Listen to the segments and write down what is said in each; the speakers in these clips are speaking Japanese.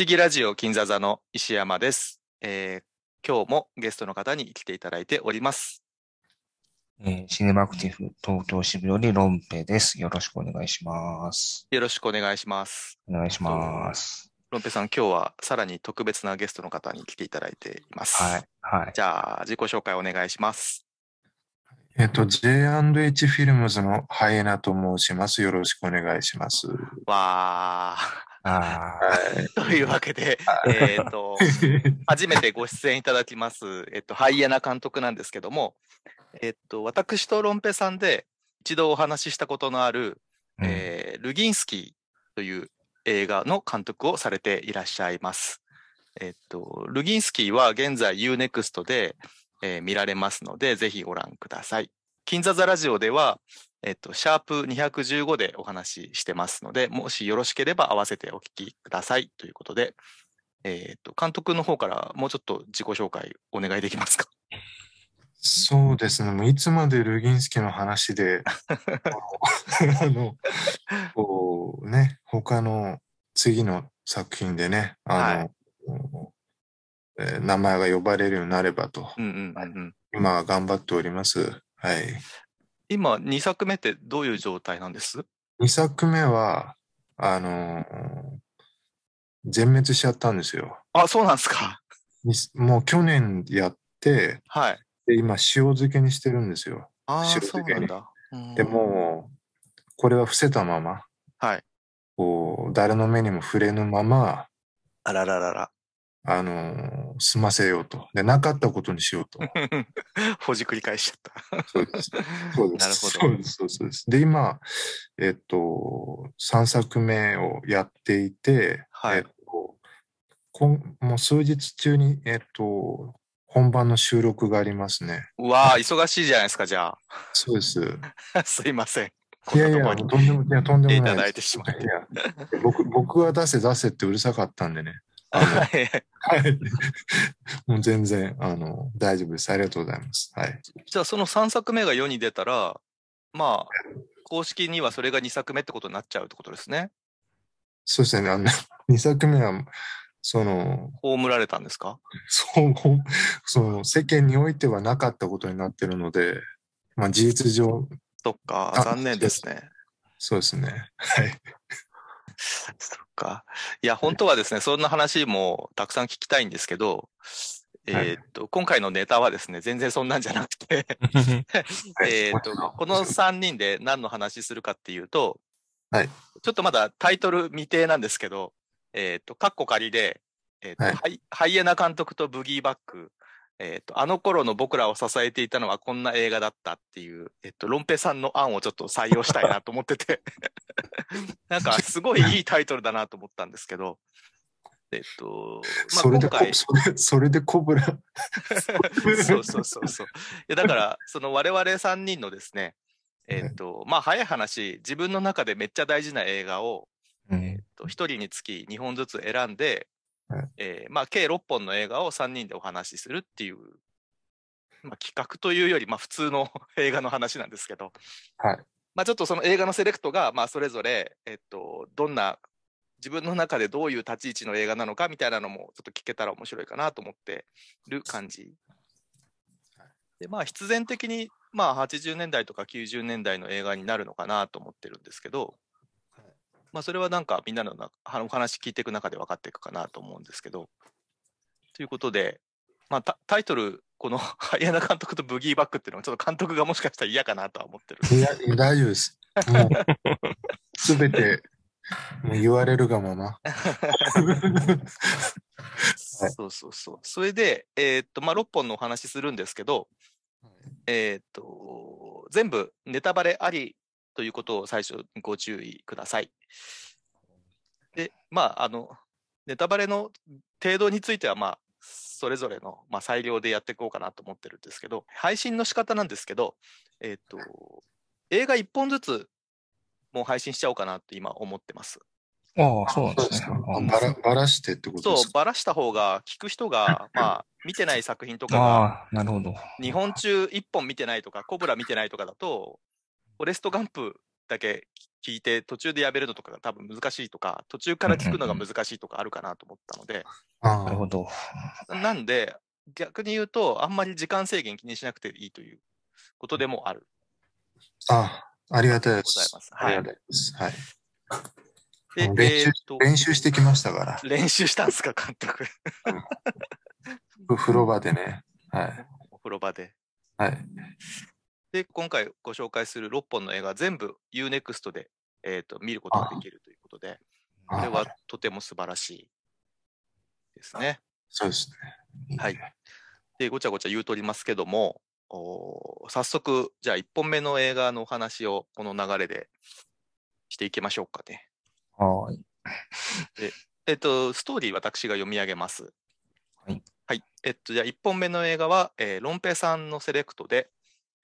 思議ラジオ金座座の石山です、えー今日もゲストの方に来ていただいております。えーシネマクティブ東京支部よりロンペです。よろしくお願いします。よろしくお願いします。お願いします。ロンペさん、今日はさらに特別なゲストの方に来ていただいています。はい。はい。じゃあ、自己紹介お願いします。えっと、J&H フィルムズのハイエナと申します。よろしくお願いします。わあー。というわけで、えっと、初めてご出演いただきます、えっと、ハイエナ監督なんですけども、えっと、私とロンペさんで一度お話ししたことのある、ー、うんえールギンスキーという映画の監督をされていらっしゃいます。えっと、ルギンスキーは現在 UNEXT で、えー見られますので、ぜひご覧ください。金座座ラジオでは、えっと、シャープ215でお話ししてますので、もしよろしければ合わせてお聞きくださいということで、えっと、監督の方からもうちょっと自己紹介お願いできますか？そうですね。もういつまでルギンスキーの話で、あの、こうね、他の次の作品でね、あの、えー名前が呼ばれるようになればと、うんうんうんうん。今は頑張っております。はい。今、2作目ってどういう状態なんです？2作目は、あのー全滅しちゃったんですよ。あ、そうなんですか。にもう去年やって、はい。で今塩漬けにしてるんですよ。ああ、白そうなんだ。うんで、もう、これは伏せたまま、はい。こう、誰の目にも触れぬまま、あらららら。あのー済ませようと。で、なかったことにしようと。ほじくり返しちゃった。そうです。そうです。なるほどそうです。そうですで今、えっと、3作目をやっていて、はいえっと、こんもう数日中に、えっと、本番の収録がありますね。うわあ、忙しいじゃないですか、じゃそうです。あ。すいません。いやいや、とんでもいやとんでもないです。いてしまって。いや僕、僕は出せ出せってうるさかったんでね。はいはい。もう全然、あの、大丈夫です。ありがとうございます。はい。じゃあ、その3作目が世に出たら、まあ、公式にはそれが2作目ってことになっちゃうってことですね。そうですね。あの、2作目は、その、葬られたんですか？そう、その、世間においてはなかったことになってるので、まあ事実上、そっか、あ残念ですね。そうですね。はい。そ っか。いや、本当はですね、そんな話もたくさん聞きたいんですけど、えーっと、今回のネタはですね、全然そんなんじゃなくて、えーっと、この3人で何の話するかっていうと、はい。ちょっとまだタイトル未定なんですけど、えーっと、カッコ仮で、えーっとはい。ハイハイエナ監督とブギーバック、えーっと、あの頃の僕らを支えていたのはこんな映画だったっていう、えーっと、ロンペさんの案をちょっと採用したいなと思ってて、なんかすごいいいタイトルだなと思ったんですけど、えーっと、まあ、それでこ今回、それ、それでコブラ。そうそうそうそう。いやだから、その我々3人のですね、えっ、と、まあ、早い話、自分の中でめっちゃ大事な映画を、うんえっと、1人につき2本ずつ選んではい、えーまあ、計6本の映画を3人でお話しするっていう、まあ、企画というより、まあ、普通の 映画の話なんですけど、はい。まあ、ちょっとその映画のセレクトが、まあ、それぞれ、えっと、どんな、自分の中でどういう立ち位置の映画なのかみたいなのもちょっと聞けたら面白いかなと思ってる感じ。で、まあ、必然的に、まあ、80年代とか90年代の映画になるのかなと思ってるんですけど、まあ、それはなんかみんなのなあのお話聞いていく中で分かっていくかなと思うんですけど、ということで、まあ、タタイトル、この、ハイエナ監督とブギーバックっていうのは、ちょっと監督がもしかしたら嫌かなとは思ってる。いや、大丈夫です。すべて、もう言われるがまま。はいそうそうそう。それで、えーっと、まあ、6本のお話しするんですけど、えーっと、全部ネタバレありということを最初にご注意ください。で、まあ、あの、ネタバレの程度については、まあ、それぞれの、まあ、裁量でやっていこうかなと思ってるんですけど、配信の仕方なんですけど、えーっと、映画1本ずつもう配信しちゃおうかなって今思ってます。ああ、そうなんですすか。。あばら、ばらしてってことそうです、か？ばらした方が、聞く人が、まあ、見てない作品とかが、ああ、なるほど。日本中1本見てないとか、コブラ見てないとかだと、フォレストガンプだけ聞いて、途中でやめるのとかが多分難しいとか、途中から聞くのが難しいとかあるかなと思ったので、あなるほど。なんで、逆に言うと、あんまり時間制限気にしなくていいということでもある。あ、ありがたいでございす。ますありがたいです。はい。で、練習えーと練習してきましたから、練習したんですか、監督。ふ風呂場でね。はい。お風呂場で。はい。で、今回ご紹介する6本の映画、全部 UNEXT で、えー、と見ることができるということで、これはあとても素晴らしいですね。そうですね。はいで、ごちゃごちゃ言うとりますけども、おー早速、じゃあ1本目の映画のお話をこの流れでしていきましょうかね。はい。えっと、ストーリー私が読み上げます。はい。はい。えっと、じゃあ1本目の映画は、えーロンペさんのセレクトで、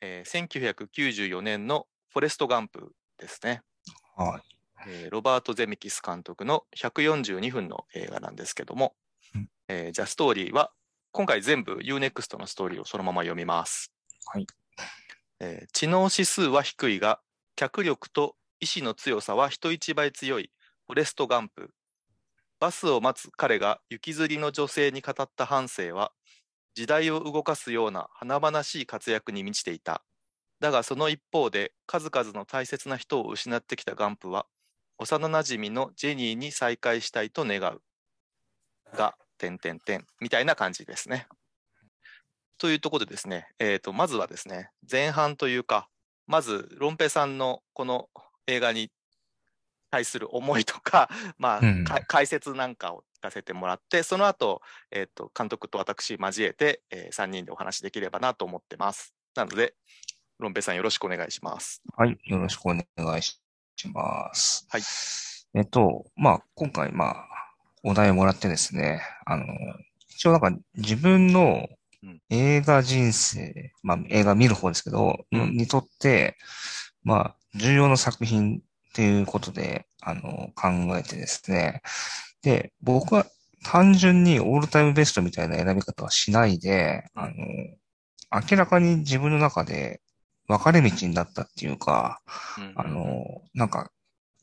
えー1994年のフォレスト・ガンプですね。はい。えーロバート・ゼミキス監督の142分の映画なんですけども、うんえーじゃあストーリーは、今回全部 UNEXT のストーリーをそのまま読みます。はい。えー知能指数は低いが、脚力と意志の強さは人一倍強いフォレスト・ガンプ。バスを待つ彼が雪吊りの女性に語った半生は、時代を動かすような華々しい活躍に満ちていた。だがその一方で数々の大切な人を失ってきたガンプは幼なじみのジェニーに再会したいと願う。が、点点点みたいな感じですね。というところでですね、えー、とまずはですね、前半というか、まずロンペさんのこの映画に対する思いとか、まあう解説なんかを聞かせてもらって、その後、えー、と監督と私交えて、え3人でお話しできればなと思ってます。なので、ロンペさんよろしくお願いします。はい。よろしくお願いします。はい。えっと、まあ、今回、まあ、お題をもらってですね、あの、一応なんか自分のうん映画人生、まあ、映画見る方ですけど、うんにとって、まあ、重要な作品っていうことで、あの、考えてですね。で、僕は単純にオールタイムベストみたいな選び方はしないで、あの、明らかに自分の中で分かれ道になったっていうか、うんあの、なんか、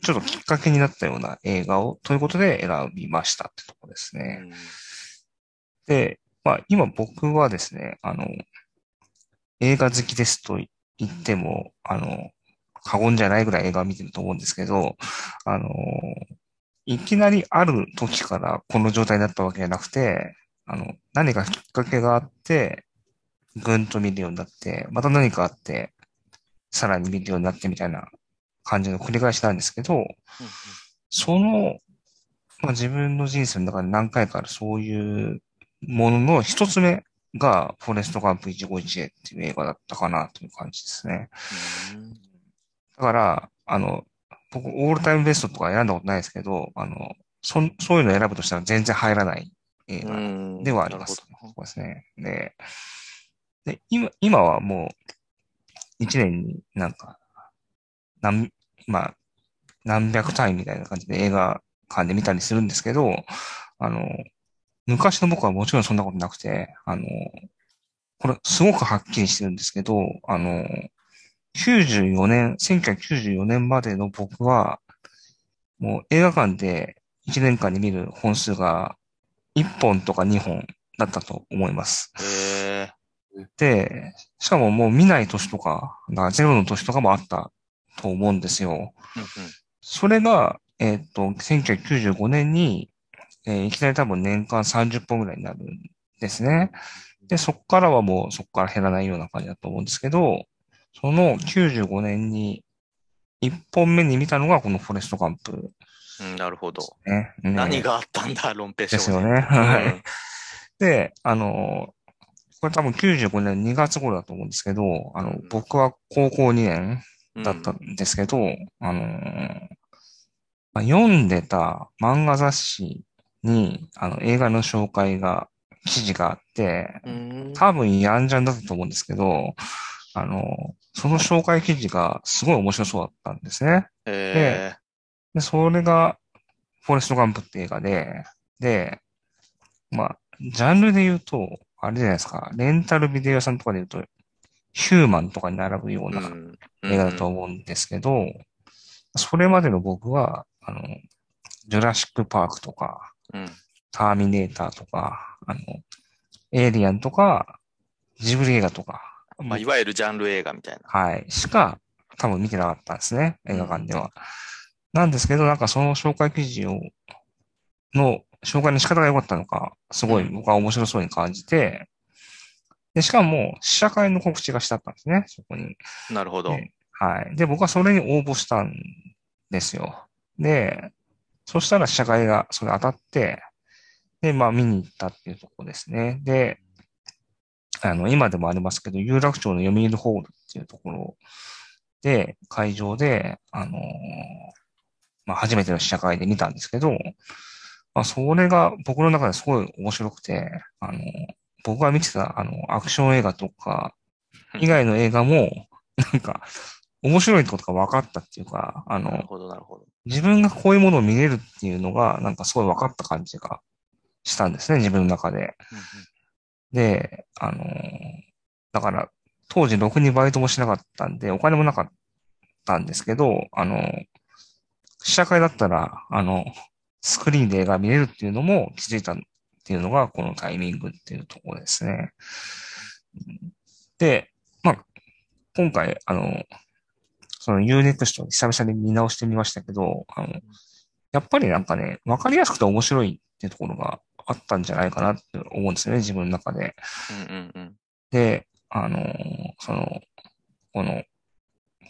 ちょっときっかけになったような映画を、ということで選びましたってとこですね。うんで、まあ、今僕はですね、あの、映画好きですと言っても、あの、過言じゃないぐらい映画を見てると思うんですけど、あの、いきなりある時からこの状態になったわけじゃなくて、あの、何かきっかけがあって、ぐんと見るようになって、また何かあって、さらに見るようになってみたいな感じの繰り返しなんですけど、その、まあ、自分の人生の中で何回かあるそういうものの一つ目が、フォレストガンプ151っていう映画だったかなという感じですね。うんだから、あの、僕、オールタイムベストとか選んだことないですけど、あの、そん、そういうのを選ぶとしたら全然入らない映画うんではあります。そうですね。で、で、今、今はもう、一年になんか、何、まあ、何百単位みたいな感じで映画館で見たりするんですけど、あの、昔の僕はもちろんそんなことなくて、あの、これすごくはっきりしてるんですけど、あの、94年、1994年までの僕は、もう映画館で1年間に見る本数が1本とか2本だったと思います。で、しかももう見ない年とか、だからゼロの年とかもあったと思うんですよ。うんうんそれが、えっと、1995年に、えーいきなり多分年間30本ぐらいになるんですね。で、そこからはもうそこから減らないような感じだと思うんですけど、その95年に1本目に見たのがこのフォレストガンプうんなるほど。ね。ね何があったんだ、ロンペ少年。ですよね。はい。うんで、あの、これ多分95年2月頃だと思うんですけど、あのうん、僕は高校2年うんだったんですけど、あのーまあ読んでた漫画雑誌に、あの、映画の紹介が、記事があって、うん多分ヤンジャンだったと思うんですけど、あの、その紹介記事がすごい面白そうだったんですね。へで、それが、フォレストガンプって映画で、で、まあ、ジャンルで言うと、あれじゃないですか、レンタルビデオ屋さんとかで言うと、ヒューマンとかに並ぶようえな映画だと思うんですけど、それまでの僕は、あの、ジュラシックパークとか、うん。ターミネーターとか、あの、エイリアンとか、ジブリ映画とか、まあ、いわゆるジャンル映画みたいな。はい、しか多分見てなかったんですね、映画館では。なんですけど、なんかその紹介記事を、の紹介の仕方が良かったのか、すごい僕は面白そうに感じて、で、しかも、試写会の告知がしてあったんですね、そこに。なるほど。ではい。で、僕はそれに応募したんですよ。で、そしたら試写会がそれ当たって、で、まあ見に行ったっていうところですね。で、あの、今でもありますけど、有楽町の読売ホールっていうところで、会場で、あのーまあ初めての試写会で見たんですけど、まあそれが僕の中ですごい面白くて、あの僕が見てた、あの、アクション映画とか、以外の映画も、なんか、面白いってことが分かったっていうか、あの、なるほど、なるほど。自分がこういうものを見れるっていうのが、なんかすごい分かった感じがしたんですね、自分の中で。で、あのだから、当時ろくにバイトもしなかったんで、お金もなかったんですけど、あの試写会だったら、あの、スクリーンで映画見れるっていうのも気づいたっていうのが、このタイミングっていうところですね。で、まあ、今回、あの、その Unext を久々に見直してみましたけど、あの、やっぱりなんかね、わかりやすくて面白いっていうところがあったんじゃないかなって思うんですよね、自分の中で。うんうんうん。で、あのーその、この、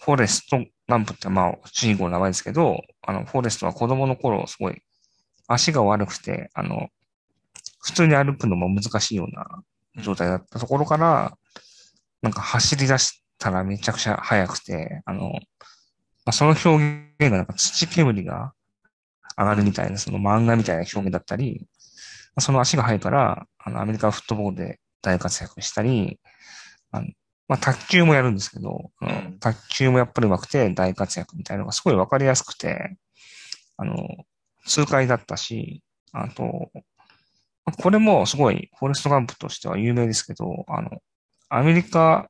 フォレストランプってまあ、主人公の名前ですけど、あの、フォレストは子供の頃すごい足が悪くて、あの、普通に歩くのも難しいような状態だったところから、なんか走り出したらめちゃくちゃ速くて、あの、まあ、その表現がなんか土煙が上がるみたいな、その漫画みたいな表現だったり、まあその足が速いから、あの、アメリカフットボールで大活躍したり、あのまあ、卓球もやるんですけど、うん。卓球もやっぱり上手くて大活躍みたいなのがすごいわかりやすくて、あの、痛快だったし、あと、まあこれもすごいフォレストガンプとしては有名ですけど、あの、アメリカ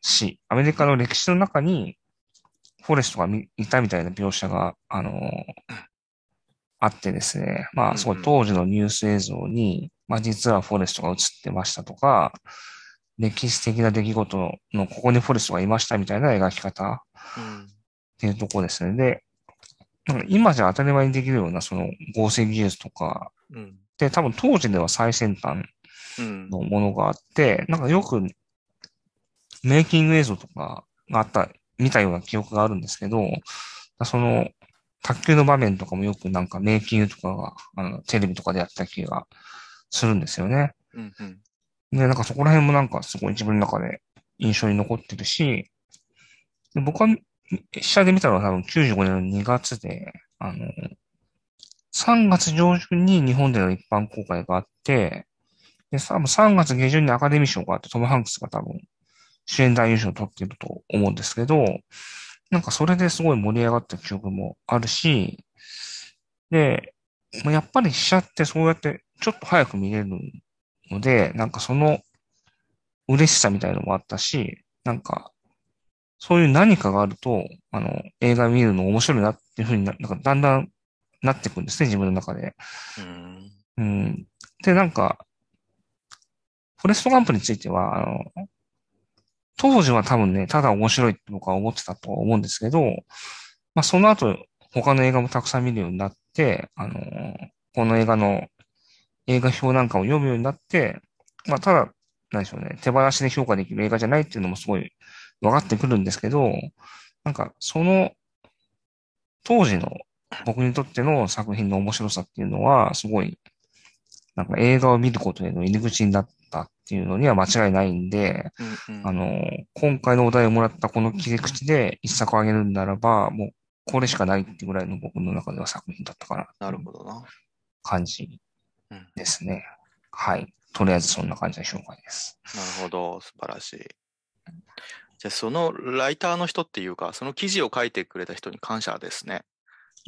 史、アメリカの歴史の中に、フォレストがみいたみたいな描写が、あの、あってですね。まあ、すごい当時のニュース映像に、まあ実はフォレストが映ってましたとか、歴史的な出来事のここにフォレストがいましたみたいな描き方うんっていうところですね。で、今じゃ当たり前にできるようなその合成技術とかうんで、多分当時では最先端うんのものがあって、なんかよくメイキング映像とかがあった、見たような記憶があるんですけど、その卓球の場面とかもよくなんかメイキングとかが、あの、テレビとかでやってた気がするんですよね。うんうんで、なんかそこら辺もなんかすごい自分の中で印象に残ってるし、で僕は試写で見たのは多分95年の2月で、あの、3月上旬に日本での一般公開があって、で、多分3月下旬にアカデミー賞があって、トム・ハンクスが多分主演男優賞を取ってると思うんですけど、なんかそれですごい盛り上がった記憶もあるし、で、まあやっぱり試写ってそうやってちょっと早く見れるので、なんかその嬉しさみたいのもあったし、なんか、そういう何かがあると、あの、映画見るの面白いなっていうふうにな、なんかだんだんなってくんですね、自分の中で。うんうん。で、なんか、フォレストガンプについては、あの、当時は多分ね、ただ面白いって僕は思ってたと思うんですけど、まあその後、他の映画もたくさん見るようになって、あの、この映画の映画表なんかを読むようになって、まあただ、なんでしょうね、手放しで評価できる映画じゃないっていうのもすごい分かってくるんですけど、なんかその当時の僕にとっての作品の面白さっていうのは、すごい、なんか映画を見ることへの入り口になったっていうのには間違いないんで、うんうんあの、今回のお題をもらったこの切り口で一作あげるんならば、もうこれしかないってぐらいの僕の中では作品だったかな。なるほどな。感じうんですね。はい。とりあえずそんな感じの紹介です。なるほど、素晴らしい。じゃあ、そのライターの人っていうか、その記事を書いてくれた人に感謝ですね。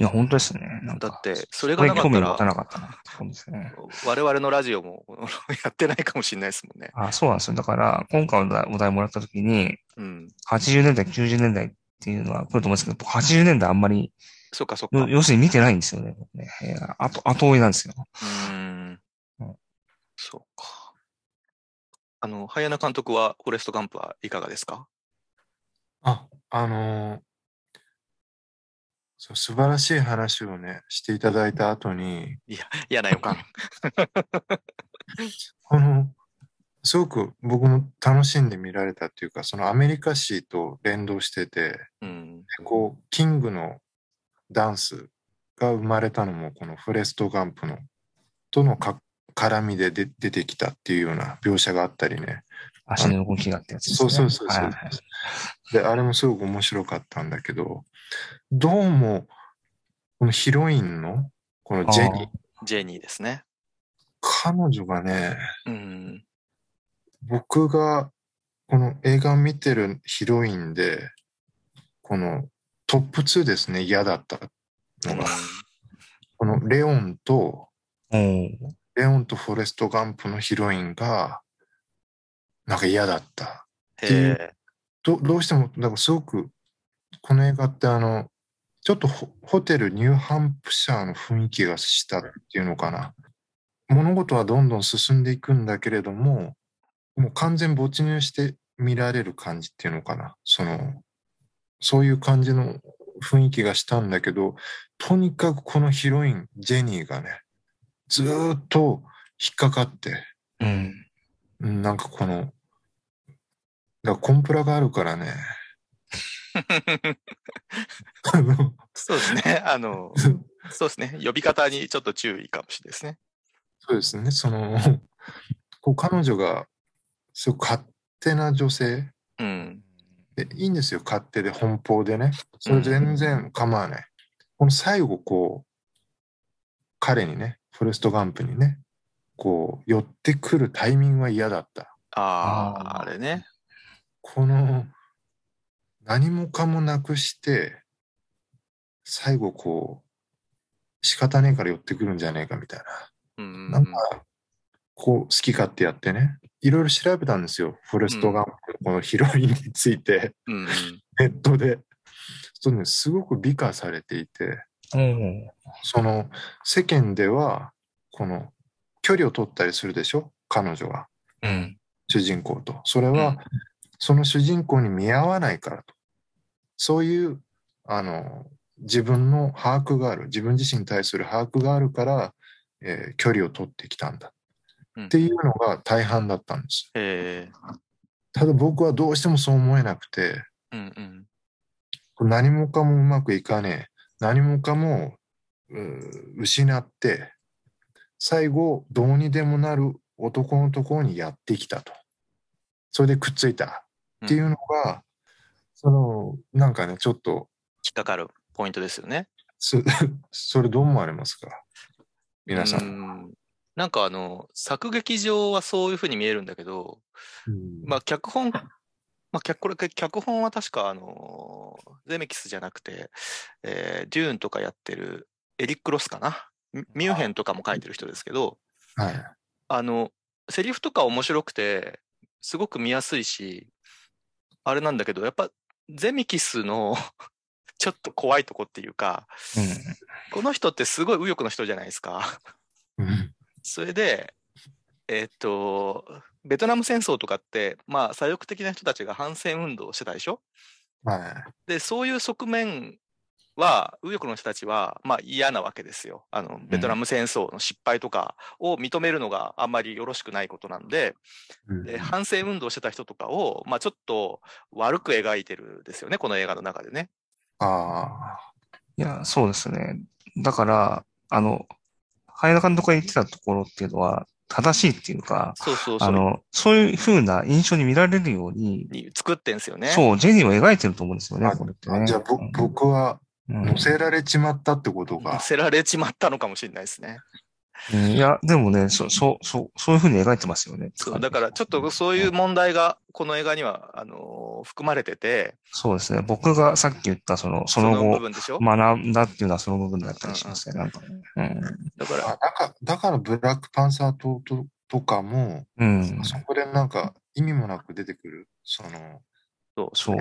いや、本当ですね。だって、それがなかったら、興味持たなかったなってことですね。我々のラジオも やってないかもしれないですもんね。あ、そうなんですよ。だから、今回のお題お題もらった時に、うん。80年代、90年代っっていうのは来ると思うんですけど、僕80年代あんまり、そっかそっか。要要するに見てないんですよね。ねえー後、後追いなんですよ。うーんうん。そうか。あの、早名監督は、フォレスト・ガンプはいかがですか？あ、あのーそう、素晴らしい話をね、していただいた後に、嫌な予感。この、すごく僕も楽しんで見られたっていうか、そのアメリカ史と連動してて、うん。こう、キングのダンスが生まれたのも、このフォレスト・ガンプの、とのか絡みでで出てきたっていうような描写があったりね。足の動きがってやつですね。そうそうそうそう。はいはいで、あれもすごく面白かったんだけど、どうも、このヒロインの、このジェニー、ジェニーですね。彼女がね、うん。僕がこの映画を見てるヒロインで、このトップ2ですね、嫌だったのが、このレオンと、おー。レオンとフォレスト・ガンプのヒロインが、なんか嫌だった。へえ。どどうしても、だからすごく、この映画ってあの、ちょっとホホテルニューハンプシャーの雰囲気がしたっていうのかな。物事はどんどん進んでいくんだけれども、もう完全没入して見られる感じっていうのかな。その、そういう感じの雰囲気がしたんだけど、とにかくこのヒロイン、ジェニーがね、ずーっと引っかかって、うん。うんなんかこの、だコンプラがあるからね、あの、そうですね。あの、そうですね。呼び方にちょっと注意かもしれないですね。そうですね、その、こう彼女が、すごく勝手な女性うん。で、いいんですよ、勝手で奔放でね。それ全然構わない。この最後、こう、彼にね、フォレスト・ガンプにね、こう、寄ってくるタイミングは嫌だった。ああ、あれね。この、何もかもなくして、最後こう、仕方ねえから寄ってくるんじゃねえかみたいうん。な。なんか、こう、好き勝手やってね。いろいろ調べたんですよ。フォレスト・ガンプのこのヒロインについて、うんうん。ネットで。そうね、すごく美化されていて、おーその、世間では、この、距離を取ったりするでしょ？彼女が。うん。主人公と。それは、うんその主人公に見合わないからと。そういう、あの、自分の把握がある。自分自身に対する把握があるから、えー距離を取ってきたんだ。うんっていうのが大半だったんです。ええただ僕はどうしてもそう思えなくて、うんうん。何もかもうまくいかねえ。何もかも、失って、最後、どうにでもなる男のところにやってきたと。それでくっついたっていうのが、その、なんかね、ちょっと、引っかかるポイントですよね。そ それどう思われますか？皆さ。うんんなんかあの、作劇上はそういうふうに見えるんだけど、うんまあ脚本、まあ脚これ脚本は確かあの、ゼメキスじゃなくて、えーデューンとかやってるエリック・ロスかな？ミミュンヘンとかも書いてる人ですけど、はい。あの、セリフとか面白くて、すごく見やすいし、あれなんだけど、やっぱゼミキスの ちょっと怖いとこっていうか、この人ってすごい右翼の人じゃないですか。うんそれで、えっと、ベトナム戦争とかって、まあ、左翼的な人たちが反戦運動をしてたでしょ？はい。で、そういう側面は、右翼の人たちは、まあ嫌なわけですよ。あの、ベトナム戦争の失敗とかを認めるのがあんまりよろしくないことなんで、うんで反戦運動してた人とかを、まあちょっと悪く描いてるんですよね、この映画の中でね。あいや、そうですね。だから、あの、早田監督が言ってたところっていうのは、正しいっていうか、そうそうそう。あの、そういう風な印象に見られるように、に作ってんすよね。そう、ジェニーを描いてると思うんですよね、あこれってあ。ね。じゃあ、僕はうん乗せられちまったってことが。せられちまったのかもしれないですね。うんいや、でもね、そ、そう、そう、そういう風に描いてますよね。そうだからちょっとそういう問題がこの映画にはあのー含まれてて、そうですね。僕がさっき言った、その、そその後、分でしょ？学んだっていうのはその部分だったりしますね。なんかね。だから、あだから、だからブラックパンサー党ととかも、うん。うん。そこでなんか意味もなく出てくる、その、そうそう。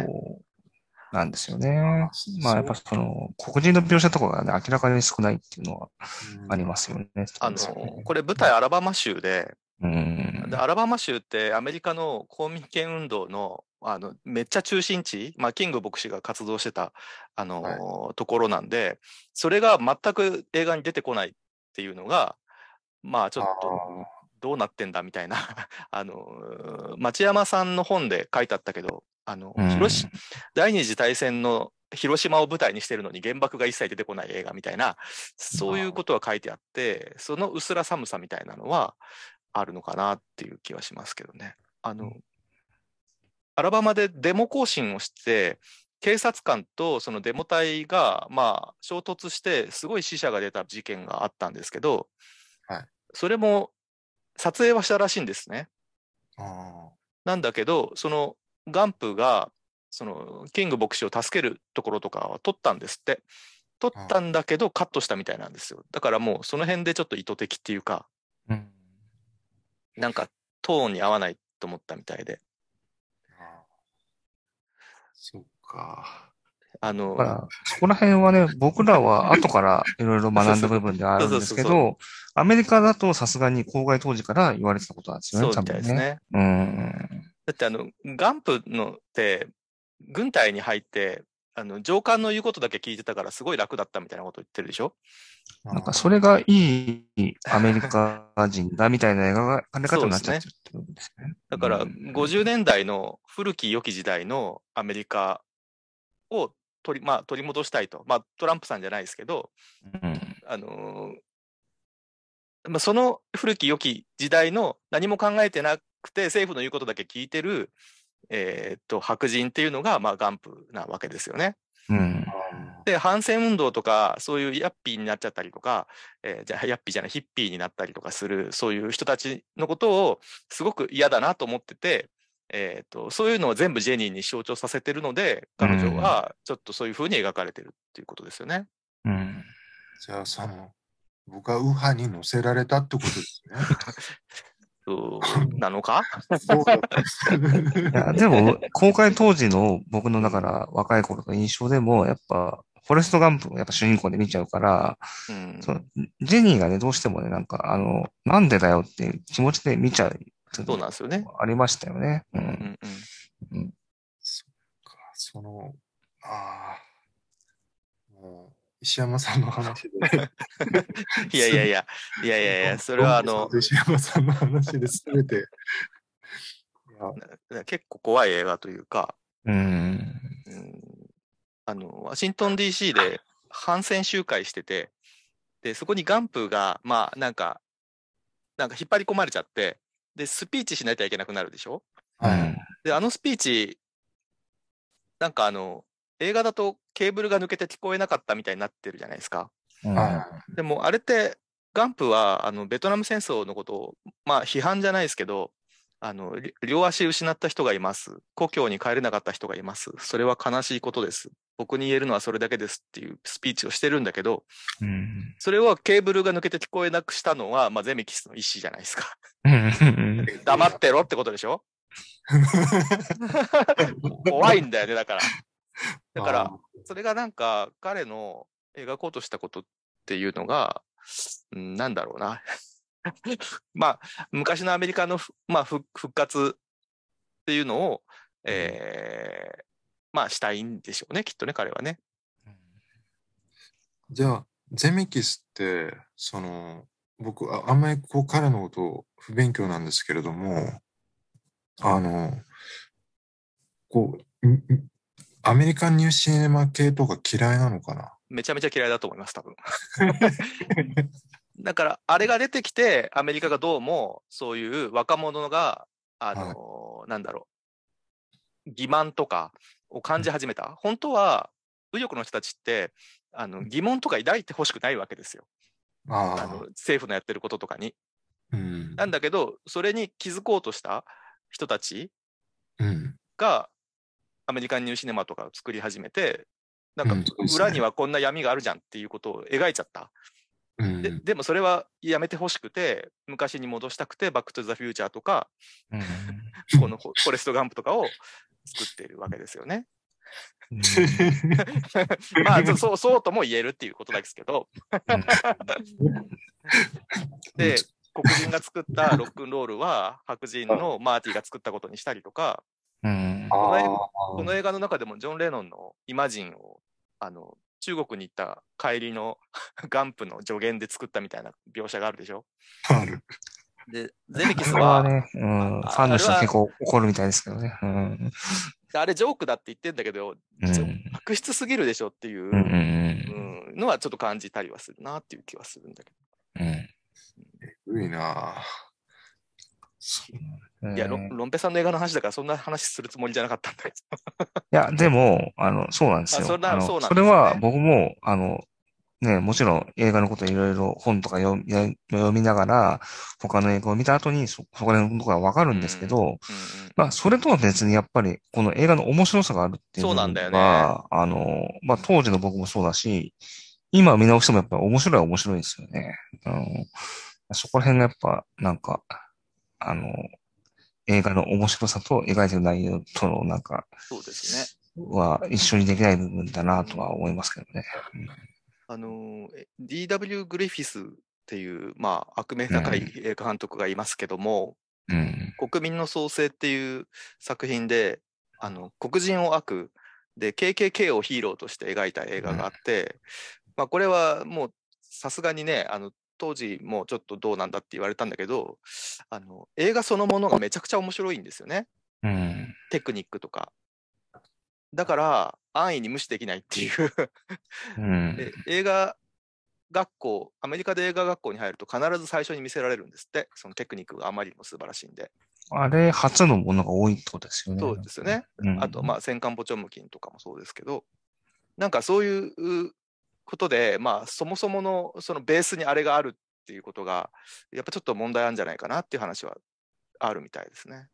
なんですよね。まあやっぱその、黒人の描写とかがね、明らかに少ないっていうのはありますよね。あの、これ舞台アラバマ州で、うん。でアラバマ州ってアメリカの公民権運動のあのめっちゃ中心地、まあ、キング牧師が活動してた、あのーところなんで、それが全く映画に出てこないっていうのが、まあちょっとどうなってんだみたいな、あのー町山さんの本で書いてあったけど、あのうん広し第二次大戦の広島を舞台にしてるのに原爆が一切出てこない映画みたいな、そういうことは書いてあって、その薄ら寒さみたいなのはあるのかなっていう気はしますけどね。あの、アラバマでデモ行進をして、警察官とそのデモ隊が、まあ、衝突して、すごい死者が出た事件があったんですけど、はいそれも撮影はしたらしいんですね。あなんだけど、そのガンプが、そのキング牧師を助けるところとかは撮ったんですって。撮ったんだけど、カットしたみたいなんですよ。だからもうその辺でちょっと意図的っていうか、うん。なんかトーンに合わないと思ったみたいで。あそっか。あのだ、から、そこら辺はね、僕らは後からいろいろ学んだ部分ではあるんですけど、アメリカだとさすがに公開当時から言われてたことなんですよね、そうみたいですね。多分うん。だってあの、ガンプのって、軍隊に入って、あの上官の言うことだけ聞いてたからすごい楽だったみたいなこと言ってるでしょ？なんかそれがいいアメリカ人だみたいな描かれ方になっちゃってるってことですね。だからうん50年代の古き良き時代のアメリカを取り,、まあ、取り戻したいと。まあトランプさんじゃないですけど、うん。あのーまあ、その古き良き時代の何も考えてなくて政府の言うことだけ聞いてる、えーっと白人っていうのが、まあ、ガンプなわけですよね。うん。で反戦運動とかそういうヤッピーになっちゃったりとか、えーじゃあヤッピーじゃないヒッピーになったりとかするそういう人たちのことをすごく嫌だなと思ってて、えー、とそういうのを全部ジェニーに象徴させてるので彼女はちょっとそういうふうに描かれてるっていうことですよね。うん。じゃあ、その、僕は右派に乗せられたってことですね。そう なのか？そうだいや、でも、公開当時の僕のだから若い頃の印象でも、やっぱ、フォレストガンプをやっぱ主人公で見ちゃうから、うんそのジェニーがね、どうしてもね、なんか、あの、なんでだよっていう気持ちで見ちゃう。そうなんですよね。ありましたよね。う。うんんうんそっか、その、ああ、もう、石山さんの話で。いやいやいや、いやいやいや、それはあの、石山さんの話で全て。結構怖い映画というか、うん。うんあの、ワシントン DC で反戦集会してて、で、そこにガンプが、まあ、なんか、なんか引っ張り込まれちゃって、で、スピーチしなきゃいけなくなるでしょ？はい。で、あのスピーチ、なんかあの、映画だとケーブルが抜けて聞こえなかったみたいになってるじゃないですか。うん。はでも、あれって、ガンプは、あの、ベトナム戦争のことを、まあ、批判じゃないですけど、あの、り両足失った人がいます。故郷に帰れなかった人がいます。それは悲しいことです。僕に言えるのはそれだけですっていうスピーチをしてるんだけど、うん。それをケーブルが抜けて聞こえなくしたのは、まあ、ゼメキスの意思じゃないですか。うん。黙ってろってことでしょ？怖いんだよね、だから。だから、それがなんか彼の描こうとしたことっていうのが、うんなんだろうな。まあ、昔のアメリカのふ、まあ、復復活っていうのを、えーまあ、したいんでしょうね、きっとね、彼はね。じゃあ、ゼミキスって、その、僕、ああんまりこう彼のこと不勉強なんですけれども、あの、こう、んんアメリカンニューシネマ系とか嫌いなのかな？めちゃめちゃ嫌いだと思います、多分。だから、あれが出てきて、アメリカがどうも、そういう若者が、あのなんだろう、欺瞞とかを感じ始めた。本当は、右翼の人たちって、あの疑問とか抱いてほしくないわけですよ。ああの政府のやってることとかに。あ、うん。なんだけど、それに気づこうとした人たちうん。が、アメリカンニューシネマとかを作り始めて、なんか裏にはこんな闇があるじゃんっていうことを描いちゃった。うん。ででもそれはやめてほしくて、昔に戻したくて、バック・トゥ・ザ・フューチャーとか、うん。このフォレスト・ガンプとかを作っているわけですよね。うんまあ、そそう、そうとも言えるっていうことですけど、で、黒人が作ったロックンロールは白人のマーティが作ったことにしたりとか、うんあこの映画の映画の中でもジョン・レノンのイマジンを、あの、中国に行った帰りの ガンプの助言で作ったみたいな描写があるでしょ？ある。で、ゼミキスはは、ね、うん、フあァンの人はは結構怒るみたいですけどね。うん。あれジョークだって言ってんだけど、悪質すぎるでしょっていう、のはちょっと感じたりはするなっていう気はするんだけうん。うんういなうんど。いや、ロンペさんの映画の話だからそんな話するつもりじゃなかったんだけど。いや、でも、あの、そうなんですよ。あそれは僕も、あの、ね、もちろん映画のこといろいろ本とか読みや読みながら、他の映画を見た後にそ、そこら辺のところはわかるんですけど、うんうんまあ、それとは別にやっぱり、この映画の面白さがあるっていうそうのなんだよねが、あの、まあ、当時の僕もそうだし、今見直してもやっぱり面白いは面白いですよね。あの、そこら辺がやっぱ、なんか、あの、映画の面白さと描いてる内容とのなんか、そうですね。は一緒にできない部分だなとは思いますけどね。あのー、え D.W. グリフィスっていう、まあ、悪名高い映画監督がいますけども、うん。国民の創生っていう作品で、あの、黒人を悪で、KKK をヒーローとして描いた映画があって、まあ、これはもう、さすがにね、あの、当時もちょっとどうなんだって言われたんだけど、あの、映画そのものがめちゃくちゃ面白いんですよね。うん。テクニックとか。だから、安易に無視できないっていううん。で映画学校、アメリカで映画学校に入ると必ず最初に見せられるんですって、そのテクニックがあまりにも素晴らしいんで。あれ、初のものが多いとですよね。そうですよね。うん。あと、まあ、戦艦ポチョムキンとかもそうですけど、なんかそういうことで、まあ、そもそものそのベースにあれがあるっていうことが、やっぱちょっと問題あるんじゃないかなっていう話はあるみたいですね。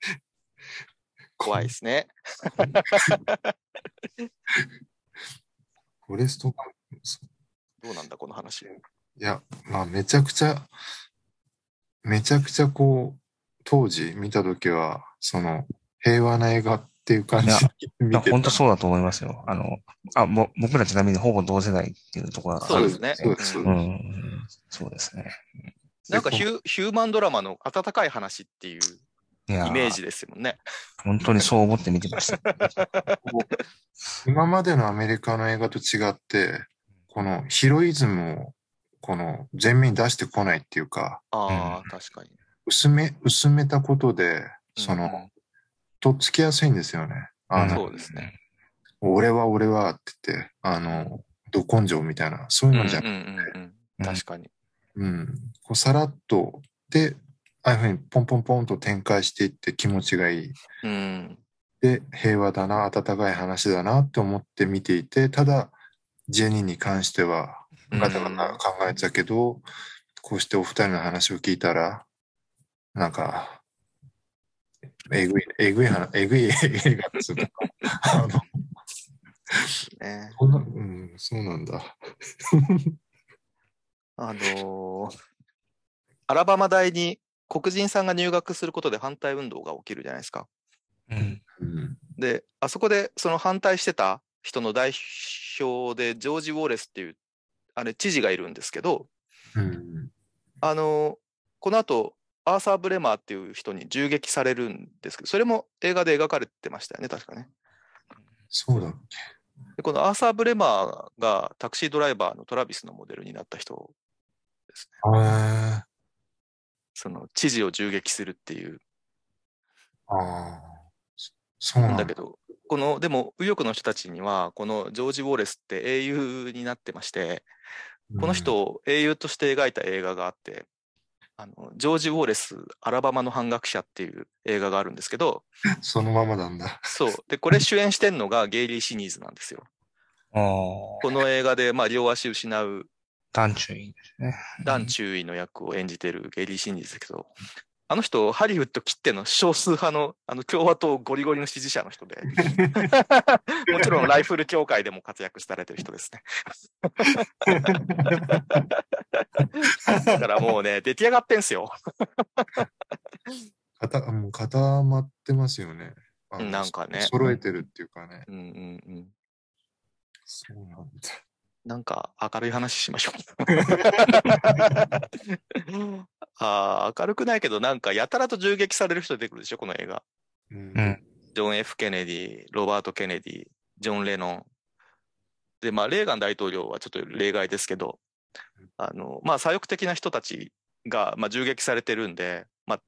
怖いですね。フォレストどうなんだ、この話。いや、まあ、めちゃくちゃ、めちゃくちゃこう、当時見たときは、その、平和な映画っていう感じいやでいや、見てた。本当そうだと思いますよ。あの、あ、も、僕らちなみにほぼ同世代っていうところがあるそうですね。そうですうんうん。そうですね。なんかヒューヒューマンドラマの温かい話っていうイメージですもんね。本当にそう思って見てました。今までのアメリカの映画と違って、このヒロイズムを、この前面に出してこないっていうか、ああ、確かに。薄め、薄めたことで、そうんの、とっつきやすいんですよね。あの、そうですね。俺は俺はって言って、あの、ど根性みたいな、そういうのじゃうんうんうんうん確かに。うん。こうさらっと、で、ああいうふうにポンポンポンと展開していって気持ちがいい。うん。で、平和だな、温かい話だなって思って見ていて、ただ、ジェニーに関しては、ガタガタ考えてたけど、こうしてお二人の話を聞いたら、なんか、えぐい、えぐい話、えぐい映画ですよ。あの、ね、そんな、うん、そうなんだ。あのーアラバマ大に黒人さんが入学することで反対運動が起きるじゃないですか。うん。うん。で、あそこでその反対してた人の代表で、ジョージ・ウォレスっていう、あれ、知事がいるんですけど、うん。あのーこの後、アーサー・ブレマーっていう人に銃撃されるんですけど、それも映画で描かれてましたよね、確かね。そうだっけ。でこのアーサー・ブレマーがタクシードライバーのトラビスのモデルになった人ですね。その知事を銃撃するっていう。ああ。そそうなんんだ。けど、この、でも、右翼の人たちには、このジョージ・ウォレスって英雄になってまして、この人を英雄として描いた映画があって、あの、ジョージ・ウォレス、アラバマの反学者っていう映画があるんですけど、うんそのままなんだ。そう。で、これ主演してんのがゲイリー・シニーズなんですよ。この映画で、まあ、両足失う団中いいですね。ダン注意の役を演じてるゲイリー・シニーズですけど、あの人、ハリウッド切っての少数派のあの共和党ゴリゴリの支持者の人で、もちろんライフル協会でも活躍されてる人ですね。だからもうね、出来上がってんすよ。固もう固まってますよね。なんかね揃えてるっていうかね。うんうんうん。そうなんだ。なんか明るい話しましょう。あー明るくないけど、なんかやたらと銃撃される人出てくるでしょ、この映画。うんうんジョン・ F・ ケネディ、ロバート・ケネディ、ジョン・レノン。で、まあ、レーガン大統領はちょっと例外ですけど、あの、まあ、左翼的な人たちが、まあ、銃撃されてるんで、まあ、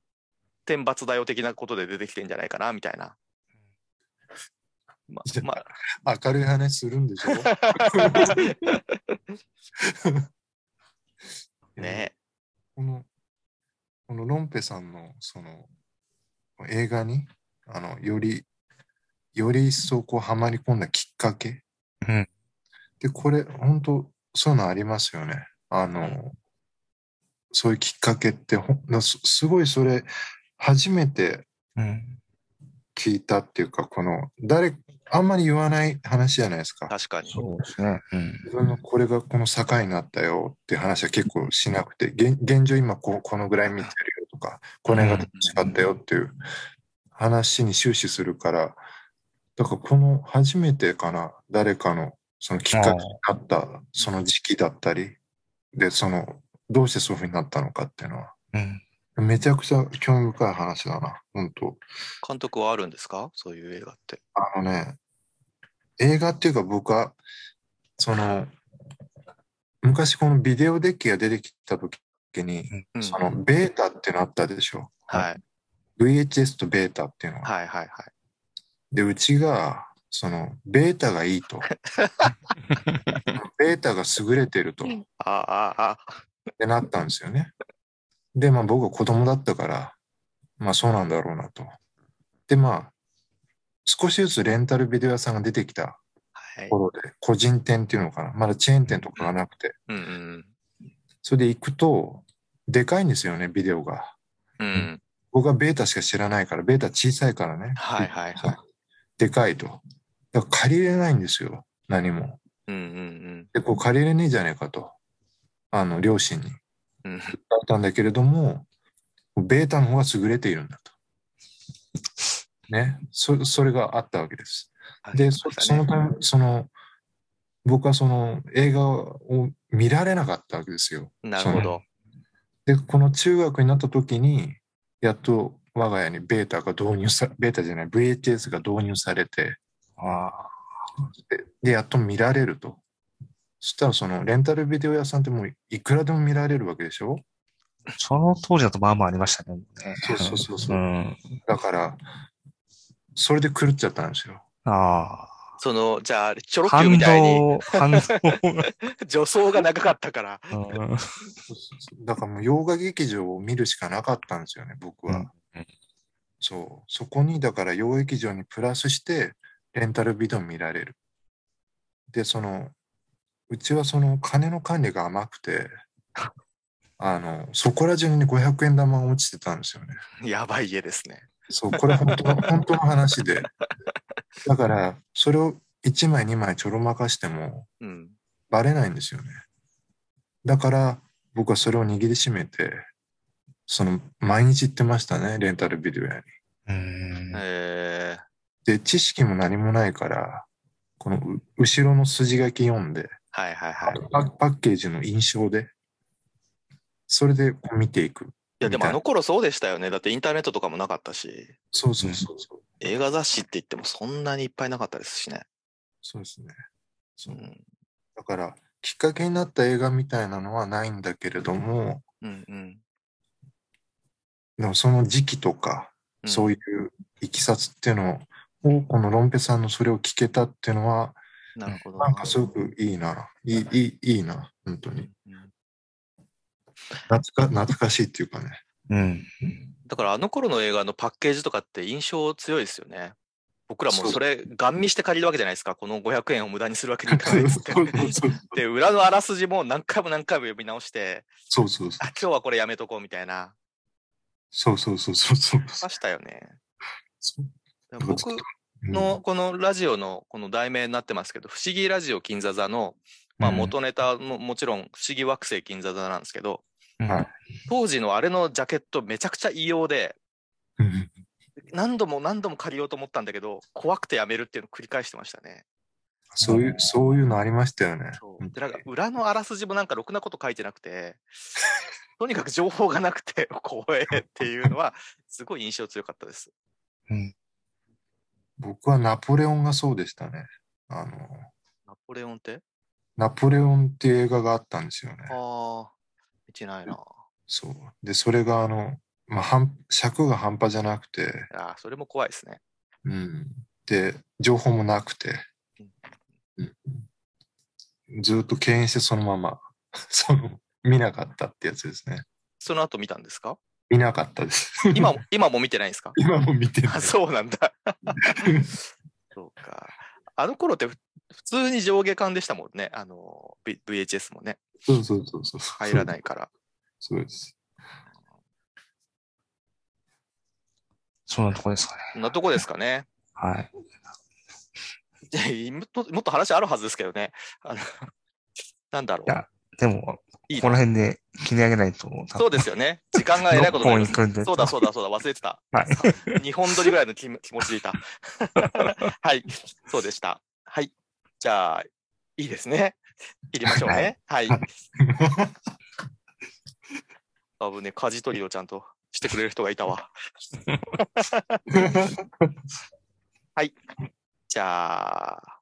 天罰だよ的なことで出てきてんじゃないかな、みたいな。まあ、まあ、明るい話するんでしょ？ねこの、このロンペさんのその映画に、あの、より、より一層こうはまり込んだきっかけ？うんで、これ、本当そういうのありますよね。あの、そういうきっかけって、ほんすすごいそれ、初めてうん。聞いたっていうか、この、誰、あんまり言わない話じゃないですか。確かに。そうですね。うん。自分のこれがこの境になったよっていう話は結構しなくて、現現状今こうこのぐらい見てるよとか、これが楽しかったよっていう話に終始するから、だからこの初めてかな、誰かのそのきっかけになったその時期だったり、で、その、どうしてそういうふうになったのかっていうのは、うん。めちゃくちゃ興味深い話だな、本当監督はあるんですか？そういう映画って。あのね、映画っていうか僕は、その、昔このビデオデッキが出てきた時に、うんそのベータっていうのあったでしょ。はい。VHS とベータっていうのは。はいはいはい。で、うちが、その、ベータがいいと。ベータが優れてると。っああ、ああ、てなったんですよね。で、まあ僕は子供だったから、まあそうなんだろうなと。で、まあ、少しずつレンタルビデオ屋さんが出てきたはい。ところで、個人店っていうのかな。まだチェーン店とかがなくて。うんうんそれで行くと、でかいんですよね、ビデオが。うん。うん。僕はベータしか知らないから、ベータ小さいからね。はいはいはい。でかいと。だから借りれないんですよ、何も。うんうんで、こう借りれねえじゃねえかと。あの、両親に。うん。うんだったんだけれども、ベータの方が優れているんだと。ね。そそれがあったわけです。で、そそのため、その、僕はその映画を見られなかったわけですよ。なるほど。で、この中学になった時に、やっと我が家にベータが導入さ、ベータじゃない、VHS が導入されて、ああ。で、でやっと見られると。そしたらそのレンタルビデオ屋さんってもういくらでも見られるわけでしょ？その当時だとまあまあありましたね。そうそうそうそううん。だから、それで狂っちゃったんですよ。あその、じゃあ、チョロあ。Q みたいに動、反動が。助走が長かったから。うんだからもう洋画劇場を見るしかなかったんですよね、僕は。うんそう。そこに、だから洋画劇場にプラスして、レンタルビデオ見られる。で、その、うちはその金の管理が甘くて、あの、そこら中に500円玉が落ちてたんですよね。やばい家ですね。そう、これ本当の、本当の話で。だから、それを1枚2枚ちょろまかしてもうん。バレないんですよね。だから、僕はそれを握りしめて、その、毎日行ってましたね、レンタルビデオ屋に。で、知識も何もないから、このう後ろの筋書き読んで、ー、はいはいはい。いパパッケージの印象で、それでこう見ていく。や、でもあの頃そうでしたよね。だってインターネットとかもなかったし、そうそうそうそう。映画雑誌って言ってもそんなにいっぱいなかったですしね。そうですね。そうう。ん。だから、きっかけになった映画みたいなのはないんだけれども、うんうん。でもその時期とか、うんそういういきさつっていうのを、このロンペさんのそれを聞けたっていうのは、なるほどなんかすごくいいな。いい、いい、いいな。本当に。うん懐か、懐かしいっていうかね。うん。だからあの頃の映画のパッケージとかって印象強いですよね。僕らもそれ、ガン見して借りるわけじゃないですか。この500円を無駄にするわけにいかないっつって。そうそうそう で、裏のあらすじも何回も何回も読み直して、そうそうあ、今日はこれやめとこうみたいな。そうそうそうそうそうましたよね。そう僕のこのラジオのこの題名になってますけど、不思議ラジオ金座座の、まあうん元ネタももちろん不思議惑星金座座なんですけど、はい当時のあれのジャケットめちゃくちゃ異様で、う ん何度も何度も借りようと思ったんだけど、怖くてやめるっていうのを繰り返してましたね。そういう、そういうのありましたよね。そうでなんか裏のあらすじもなんかろくなこと書いてなくて、とにかく情報がなくて怖えっていうのは、すごい印象強かったです。うん。僕はナポレオンがそうでしたね。あの、ナポレオンって？ナポレオンっていう映画があったんですよね。ああ、見てないな。そう。で、それがあの、まあ、半尺が半端じゃなくて、ああ、それも怖いですね。うん。で、情報もなくて、うん、ずっと敬遠してそのまま、その、見なかったってやつですね。その後見たんですか？見なかったです。今も、今も見てないんですか？今も見てないあ。そうなんだ。そうか。あの頃ってふ普通に上下巻でしたもんね。あの、V- VHS もね。そうそうそうそう。入らないから。そうです。そんなとこですかね。そんなとこですかね。はい。でもっと、もっと話あるはずですけどね。あの、なんだろいやでも。いいこなら辺で切り上げないと、多そうですよね。時間がえらいことになります6本行くんでそうだそうだそうだ、忘れてた。はい。2本撮りぐらいの気も気持ちでいた。はい、そうでした。はい。じゃあ、いいですね。切りましょうね。はい。多分ね、舵取りをちゃんとしてくれる人がいたわ。じゃあ、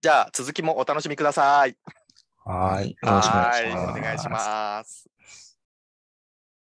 じゃあ続きもお楽しみください。はい。よろしくお願いします。